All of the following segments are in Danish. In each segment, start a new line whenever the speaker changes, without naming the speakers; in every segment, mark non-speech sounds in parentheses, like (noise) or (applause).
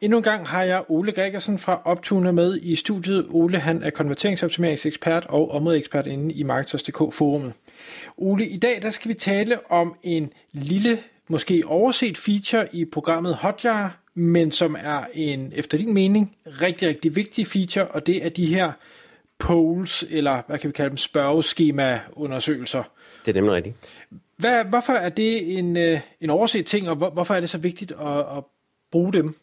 Endnu en gang har jeg Ole Gregersen fra Optune med i studiet. Ole han er konverteringsoptimeringsekspert og områdeekspert inde i Marketers.dk forumet. Ole, i dag der skal vi tale om en lille, måske overset feature i programmet Hotjar, men som er en, efter din mening, rigtig, rigtig vigtig feature, og det er de her polls, eller hvad kan vi kalde dem, spørgeskema-undersøgelser.
Det er nemlig rigtigt.
Hvad, hvorfor er det en, øh, en overset ting, og hvor, hvorfor er det så vigtigt at, at bruge dem?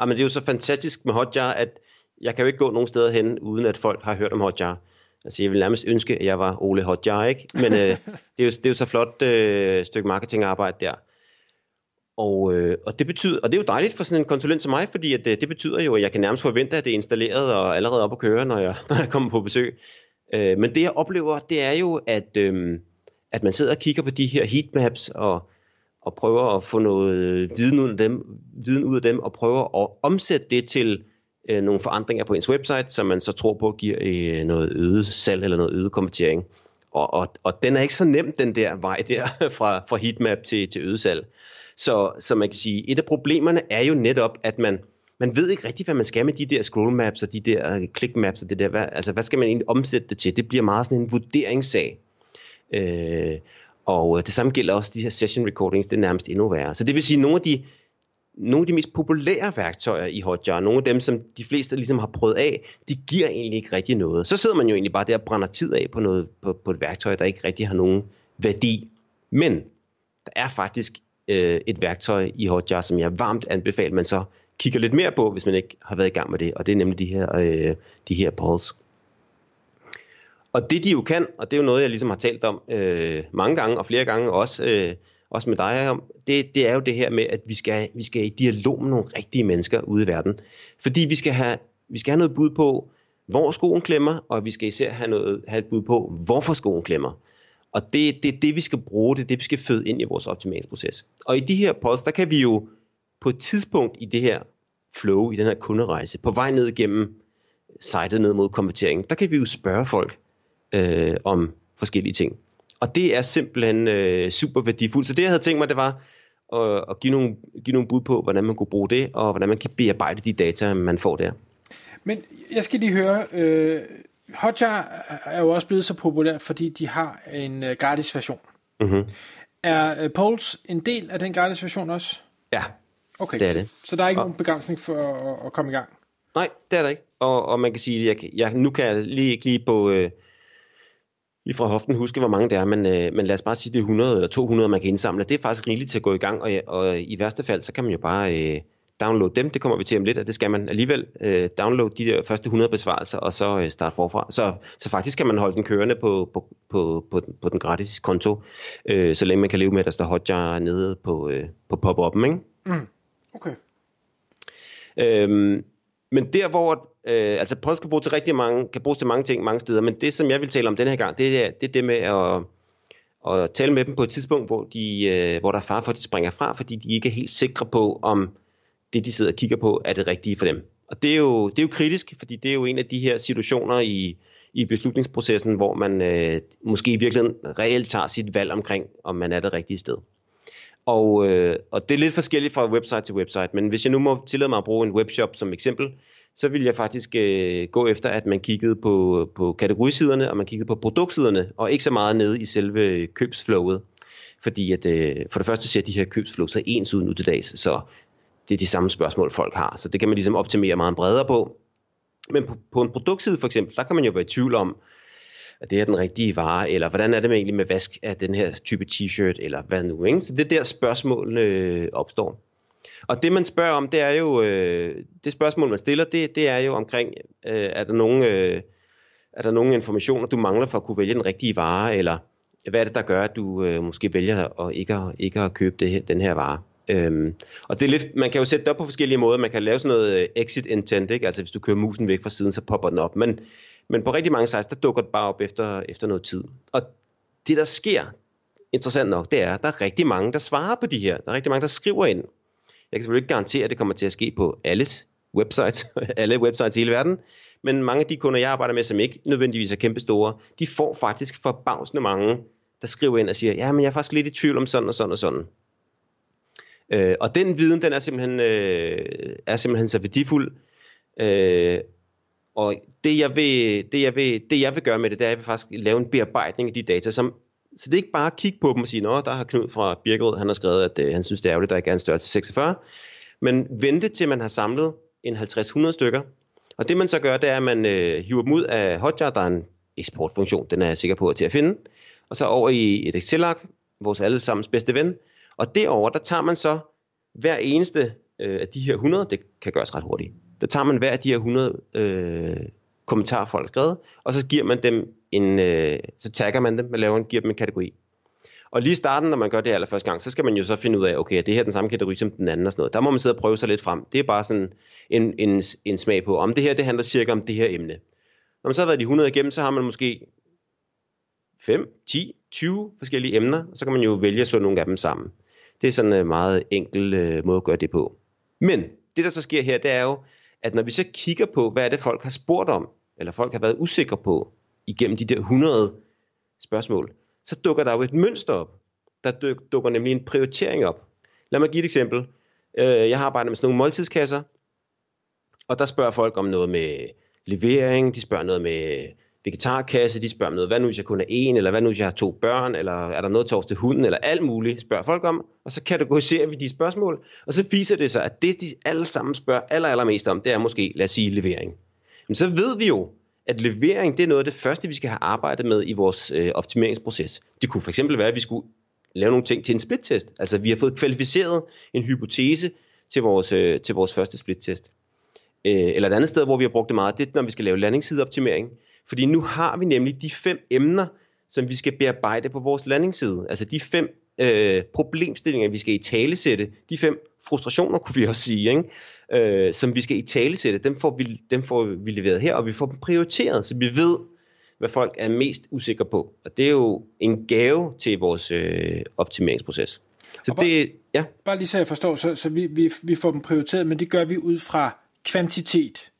Ja, men det er jo så fantastisk med Hotjar, at jeg kan jo ikke gå nogen steder hen, uden at folk har hørt om Hotjar. Altså, jeg vil nærmest ønske, at jeg var Ole Hotjar, ikke? Men øh, (laughs) det, er jo, det er jo så flot øh, stykke marketingarbejde der. Og, øh, og, det betyder, og det er jo dejligt for sådan en konsulent som mig, fordi at, det, det betyder jo, at jeg kan nærmest forvente, at det er installeret og allerede op at køre, når jeg, (laughs) når jeg kommer på besøg. Øh, men det jeg oplever, det er jo, at, øh, at man sidder og kigger på de her heatmaps og, og prøver at få noget øh, viden ud af dem, viden ud af dem og prøver at omsætte det til øh, nogle forandringer på ens website, som man så tror på giver øh, noget øget salg eller noget øget konvertering. Og, og, og den er ikke så nem, den der vej der (laughs) fra, fra heatmap til, til øget salg. Så, så man kan sige, et af problemerne er jo netop, at man, man ved ikke rigtig, hvad man skal med de der scroll maps og de der øh, click maps og det der. Hvad, altså, hvad skal man egentlig omsætte det til? Det bliver meget sådan en vurderingssag. Øh, og øh, det samme gælder også de her session recordings, det er nærmest endnu værre. Så det vil sige, at nogle af de, nogle af de mest populære værktøjer i Hotjar, nogle af dem, som de fleste ligesom har prøvet af, de giver egentlig ikke rigtig noget. Så sidder man jo egentlig bare der og brænder tid af på, noget, på, på et værktøj, der ikke rigtig har nogen værdi. Men der er faktisk øh, et værktøj i Hotjar, som jeg varmt anbefaler, man så kigger lidt mere på, hvis man ikke har været i gang med det, og det er nemlig de her, øh, de her polls. Og det de jo kan, og det er jo noget, jeg ligesom har talt om øh, mange gange, og flere gange også, øh, også med dig om, det, det er jo det her med, at vi skal, vi skal i dialog med nogle rigtige mennesker ude i verden. Fordi vi skal have, vi skal have noget bud på, hvor skoen klemmer, og vi skal især have, noget, have et bud på, hvorfor skoen klemmer. Og det er det, det, vi skal bruge, det er det, vi skal føde ind i vores optimeringsproces. Og i de her pods, der kan vi jo på et tidspunkt i det her flow, i den her kunderejse, på vej ned igennem sitet ned mod konvertering, der kan vi jo spørge folk øh, om forskellige ting. Og det er simpelthen øh, super værdifuldt. Så det jeg havde tænkt mig, det var at, at give, nogle, give nogle bud på, hvordan man kunne bruge det, og hvordan man kan bearbejde de data, man får der.
Men jeg skal lige høre, øh, Hotjar er jo også blevet så populær, fordi de har en øh, gratis version.
Mm-hmm.
Er øh, Pols en del af den gratis version også?
Ja,
Okay,
det er det.
så der er ikke
Og-
nogen begrænsning for at, at komme i gang?
Nej, det er der ikke. Og, og man kan sige, jeg, jeg, nu kan jeg lige ikke lige på øh, lige fra hoften huske, hvor mange det er, men, øh, men lad os bare sige, det er 100 eller 200, man kan indsamle. Det er faktisk rigeligt til at gå i gang, og, og i værste fald, så kan man jo bare øh, downloade dem. Det kommer vi til om lidt, og det skal man alligevel øh, downloade de der første 100 besvarelser, og så øh, starte forfra. Så, så faktisk kan man holde den kørende på, på, på, på, den- på den gratis konto, øh, så længe man kan leve med, at der står hotjar nede på, øh, på pop-up'en, ikke?
Okay.
Øhm, men der hvor, øh, altså Pols kan, bruges til rigtig mange, kan bruges til mange ting mange steder, men det som jeg vil tale om den her gang, det er det, er det med at, at tale med dem på et tidspunkt, hvor, de, øh, hvor der er far for, at de springer fra, fordi de ikke er helt sikre på, om det de sidder og kigger på, er det rigtige for dem. Og det er jo, det er jo kritisk, fordi det er jo en af de her situationer i, i beslutningsprocessen, hvor man øh, måske i virkeligheden reelt tager sit valg omkring, om man er det rigtige sted. Og, øh, og det er lidt forskelligt fra website til website, men hvis jeg nu må tillade mig at bruge en webshop som eksempel, så vil jeg faktisk øh, gå efter, at man kiggede på, på kategorisiderne, og man kiggede på produktsiderne, og ikke så meget nede i selve købsflowet. Fordi at, øh, for det første ser de her købsflow så ens ud nu til dags, så det er de samme spørgsmål, folk har. Så det kan man ligesom optimere meget bredere på. Men på, på en produktside for eksempel, der kan man jo være i tvivl om, at det er den rigtige vare, eller hvordan er det med egentlig med vask af den her type t-shirt, eller hvad nu, ikke? Så det er der spørgsmålene øh, opstår. Og det man spørger om, det er jo, øh, det spørgsmål man stiller, det, det er jo omkring, øh, er der nogen, øh, er der nogle informationer, du mangler for at kunne vælge den rigtige vare, eller hvad er det, der gør, at du øh, måske vælger at ikke, at, ikke at købe det her, den her vare. Øhm, og det er lidt, man kan jo sætte det op på forskellige måder. Man kan lave sådan noget øh, exit intent, ikke? altså hvis du kører musen væk fra siden, så popper den op. Men, men på rigtig mange sites, der dukker det bare op efter, efter noget tid. Og det der sker, interessant nok, det er, at der er rigtig mange, der svarer på de her. Der er rigtig mange, der skriver ind. Jeg kan selvfølgelig ikke garantere, at det kommer til at ske på alles websites, (laughs) alle websites i hele verden, men mange af de kunder, jeg arbejder med, som ikke nødvendigvis er kæmpe store, de får faktisk forbavsende mange, der skriver ind og siger, ja, men jeg er faktisk lidt i tvivl om sådan og sådan og sådan. Øh, og den viden, den er simpelthen, øh, er simpelthen så værdifuld. Øh, og det jeg, vil, det, jeg vil, det jeg vil gøre med det, det er, at jeg vil faktisk lave en bearbejdning af de data, som, så det er ikke bare at kigge på dem og sige, nå, der har Knud fra Birkerød, han har skrevet, at øh, han synes, det er ærgerligt, der ikke er en størrelse 46, men vente til man har samlet en 50-100 stykker, og det man så gør, det er, at man øh, hiver dem ud af Hotjar, der er en eksportfunktion, den er jeg sikker på at til at finde, og så over i et Excel-ark, vores allesammens bedste ven, og derover der tager man så hver eneste øh, af de her 100, det kan gøres ret hurtigt, der tager man hver af de her 100 øh, kommentarer, folk har skrevet, og så giver man dem en, øh, så tagger man dem og laver en, giver dem en kategori. Og lige i starten, når man gør det allerførste gang, så skal man jo så finde ud af, okay, er det her den samme kategori som den anden og sådan noget. Der må man sidde og prøve sig lidt frem. Det er bare sådan en, en, en smag på, om det her, det handler cirka om det her emne. Når man så har været de 100 igennem, så har man måske 5, 10, 20 forskellige emner, og så kan man jo vælge at slå nogle af dem sammen. Det er sådan en meget enkel øh, måde at gøre det på. Men det, der så sker her, det er jo, at når vi så kigger på, hvad er det, folk har spurgt om, eller folk har været usikre på, igennem de der 100 spørgsmål, så dukker der jo et mønster op. Der dukker nemlig en prioritering op. Lad mig give et eksempel. Øh, jeg har arbejdet med sådan nogle måltidskasser, og der spørger folk om noget med levering, de spørger noget med vegetarkasse, de spørger om noget, hvad nu hvis jeg kun er en, eller hvad nu hvis jeg har to børn, eller er der noget tors til hunden, eller alt muligt, spørger folk om, og så kategoriserer vi de spørgsmål, og så viser det sig, at det de alle sammen spørger aller, allermest om, det er måske, lad os sige, levering. Men så ved vi jo, at levering, det er noget af det første, vi skal have arbejdet med i vores øh, optimeringsproces. Det kunne fx være, at vi skulle lave nogle ting til en splittest. Altså, vi har fået kvalificeret en hypotese til vores, øh, til vores første splittest. Øh, eller et andet sted, hvor vi har brugt det meget, det er, når vi skal lave landingssideoptimering. Fordi nu har vi nemlig de fem emner, som vi skal bearbejde på vores landingsside. Altså de fem øh, problemstillinger, vi skal i tale sætte, de fem frustrationer, kunne vi også sige, ikke? Øh, som vi skal i tale sætte, dem får, vi, dem får vi leveret her, og vi får dem prioriteret, så vi ved, hvad folk er mest usikre på. Og det er jo en gave til vores øh, optimeringsproces.
Så bare, det, ja. Bare lige så jeg forstår, så, så vi, vi, vi får dem prioriteret, men det gør vi ud fra kvantitet.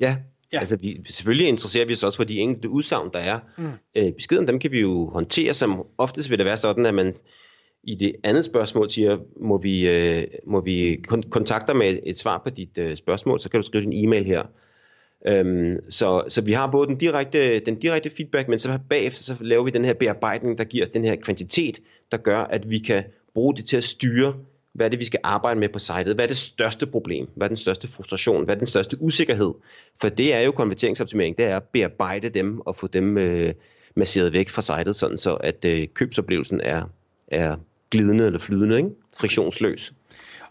Ja, Ja. Altså, vi, selvfølgelig interesserer vi os også for de enkelte udsagn, der er. Mm. Øh, beskeden, dem kan vi jo håndtere, som oftest vil det være sådan, at man i det andet spørgsmål siger, må vi, øh, må vi kon- kontakte med et, et svar på dit øh, spørgsmål, så kan du skrive din e-mail her. Øhm, så, så vi har både den direkte, den direkte feedback, men så bagefter så laver vi den her bearbejdning, der giver os den her kvantitet, der gør, at vi kan bruge det til at styre hvad er det, vi skal arbejde med på sitet? Hvad er det største problem? Hvad er den største frustration? Hvad er den største usikkerhed? For det er jo konverteringsoptimering, det er at bearbejde dem og få dem øh, masseret væk fra sitet, sådan så at øh, købsoplevelsen er, er glidende eller flydende, ikke? friktionsløs.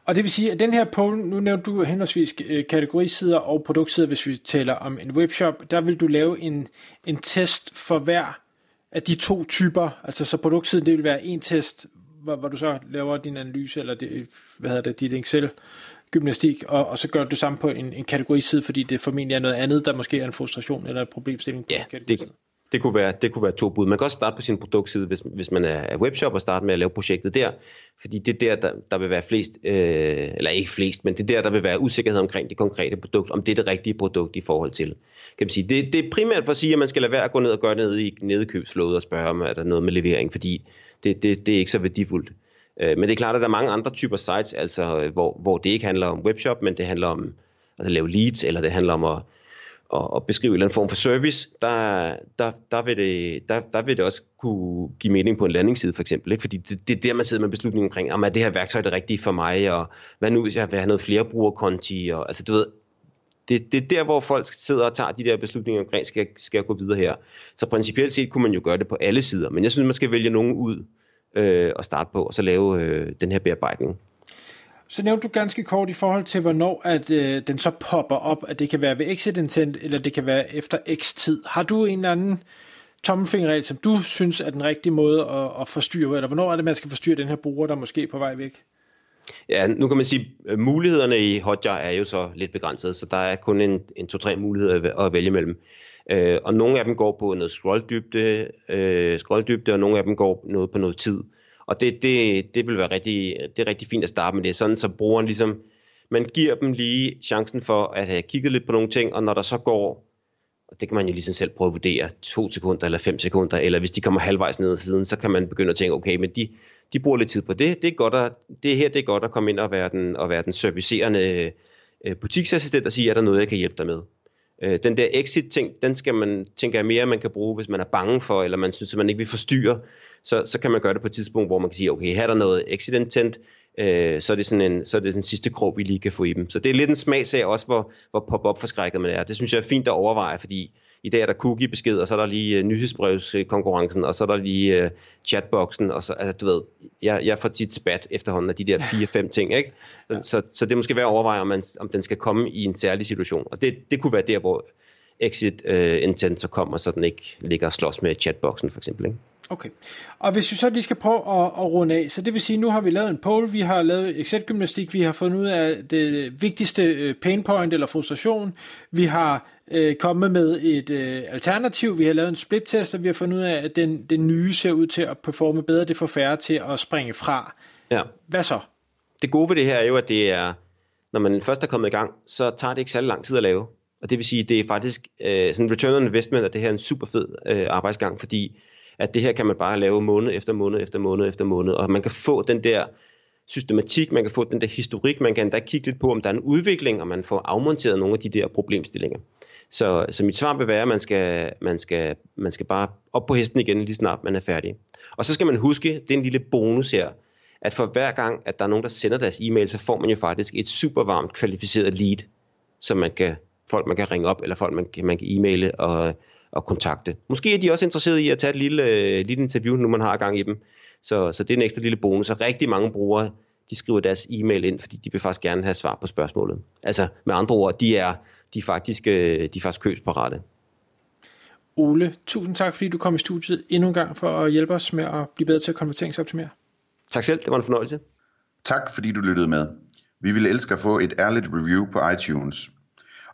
Og det vil sige, at den her poll, nu nævnte du henholdsvis øh, kategorisider og produktsider, hvis vi taler om en webshop, der vil du lave en, en test for hver af de to typer, altså så produktsiden det vil være en test, hvor, hvor du så laver din analyse, eller det, hvad hedder det, dit Excel gymnastik, og, og så gør du det samme på en, en kategoriside, fordi det formentlig er noget andet, der måske er en frustration eller en problemstilling på
ja, det, det kunne, være, det kunne være to bud. Man kan også starte på sin produktside, hvis, hvis man er webshop, og starte med at lave projektet der, fordi det er der, der, der vil være flest, øh, eller ikke flest, men det er der, der vil være usikkerhed omkring det konkrete produkt, om det er det rigtige produkt i forhold til. Kan man sige. Det, det er primært for at sige, at man skal lade være at gå ned og gøre ned i nedkøbsflådet og spørge, om er der noget med levering, fordi det, det, det er ikke så værdifuldt. Øh, men det er klart, at der er mange andre typer sites, altså, øh, hvor, hvor det ikke handler om webshop, men det handler om altså, at lave leads, eller det handler om at, og, og beskrive en eller anden form for service. Der, der, der, vil det, der, der vil det også kunne give mening på en landingsside for eksempel. Ikke? Fordi det, det er der, man sidder med beslutningen omkring, om er det her værktøj det rigtige for mig, og hvad nu hvis jeg vil have noget flere brugerkonti, og altså du ved, det, det er der, hvor folk sidder og tager de der beslutninger omkring, skal, skal jeg gå videre her. Så principielt set kunne man jo gøre det på alle sider, men jeg synes, man skal vælge nogen ud øh, og starte på, og så lave øh, den her bearbejdning.
Så nævnte du ganske kort i forhold til, hvornår at, øh, den så popper op, at det kan være ved exit intent, eller det kan være efter x tid. Har du en eller anden tommelfingerregel, som du synes er den rigtige måde at, at forstyrre, eller hvornår er det, man skal forstyrre den her bruger, der måske er på vej væk?
Ja, nu kan man sige, at mulighederne i Hotjar er jo så lidt begrænsede, så der er kun en, en to-tre muligheder at vælge mellem. Øh, og nogle af dem går på noget scrolldybde, øh, scrolldybde, og nogle af dem går noget på noget tid. Og det, det, det vil være rigtig, det er rigtig fint at starte med det, sådan så brugeren ligesom, man giver dem lige chancen for at have kigget lidt på nogle ting, og når der så går, og det kan man jo ligesom selv prøve at vurdere, to sekunder eller fem sekunder, eller hvis de kommer halvvejs ned ad siden, så kan man begynde at tænke, okay, men de, de bruger lidt tid på det, det er godt at, det her det er godt at komme ind og være den, og være den servicerende øh, butiksassistent og sige, er der noget, jeg kan hjælpe dig med. Øh, den der exit-ting, den skal man, tænker jeg mere, man kan bruge, hvis man er bange for, eller man synes, at man ikke vil forstyrre, så, så kan man gøre det på et tidspunkt, hvor man kan sige, okay, her er der noget exit intent, øh, så er det sådan en, så er det sådan en sidste krog, vi lige kan få i dem. Så det er lidt en smagsag også, hvor, hvor pop-up forskrækket man er. Det synes jeg er fint at overveje, fordi i dag er der cookie-besked, og så er der lige uh, nyhedsbrevskonkurrencen, og så er der lige uh, chatboxen, og så, altså du ved, jeg, jeg får tit spat efterhånden af de der fire-fem ting, ikke? Så, ja. så, så det måske være at overveje, om, man, om den skal komme i en særlig situation, og det, det kunne være der, hvor exit uh, intent så kommer, så den ikke ligger og slås med chatboxen for eksempel, ikke?
Okay. Og hvis vi så lige skal prøve at, at runde af, så det vil sige, nu har vi lavet en poll, vi har lavet Excel-gymnastik, vi har fundet ud af det vigtigste øh, pain point eller frustration, vi har øh, kommet med et øh, alternativ, vi har lavet en split-test, og vi har fundet ud af, at den, den nye ser ud til at performe bedre, det får færre til at springe fra.
Ja.
Hvad så?
Det gode ved det her er jo, at det er, når man først er kommet i gang, så tager det ikke særlig lang tid at lave. Og det vil sige, det er faktisk øh, sådan return on investment, at det her er en super fed øh, arbejdsgang, fordi at det her kan man bare lave måned efter måned efter måned efter måned, og man kan få den der systematik, man kan få den der historik, man kan endda kigge lidt på, om der er en udvikling, og man får afmonteret nogle af de der problemstillinger. Så, så mit svar vil være, at man skal, man, skal, man skal bare op på hesten igen, lige snart man er færdig. Og så skal man huske, det er en lille bonus her, at for hver gang, at der er nogen, der sender deres e-mail, så får man jo faktisk et super varmt kvalificeret lead, som man kan, folk man kan ringe op, eller folk man kan, man kan e-maile og, og kontakte. Måske er de også interesserede i at tage et lille, øh, lille interview, nu man har gang i dem. Så, så det er en ekstra lille bonus, og rigtig mange brugere, de skriver deres e-mail ind, fordi de vil faktisk gerne have svar på spørgsmålet. Altså med andre ord, de er, de er faktisk, øh, de er faktisk købsparate.
Ole, tusind tak, fordi du kom i studiet endnu en gang for at hjælpe os med at blive bedre til at konverteringsoptimere.
Tak selv, det var en fornøjelse.
Tak fordi du lyttede med. Vi ville elske at få et ærligt review på iTunes.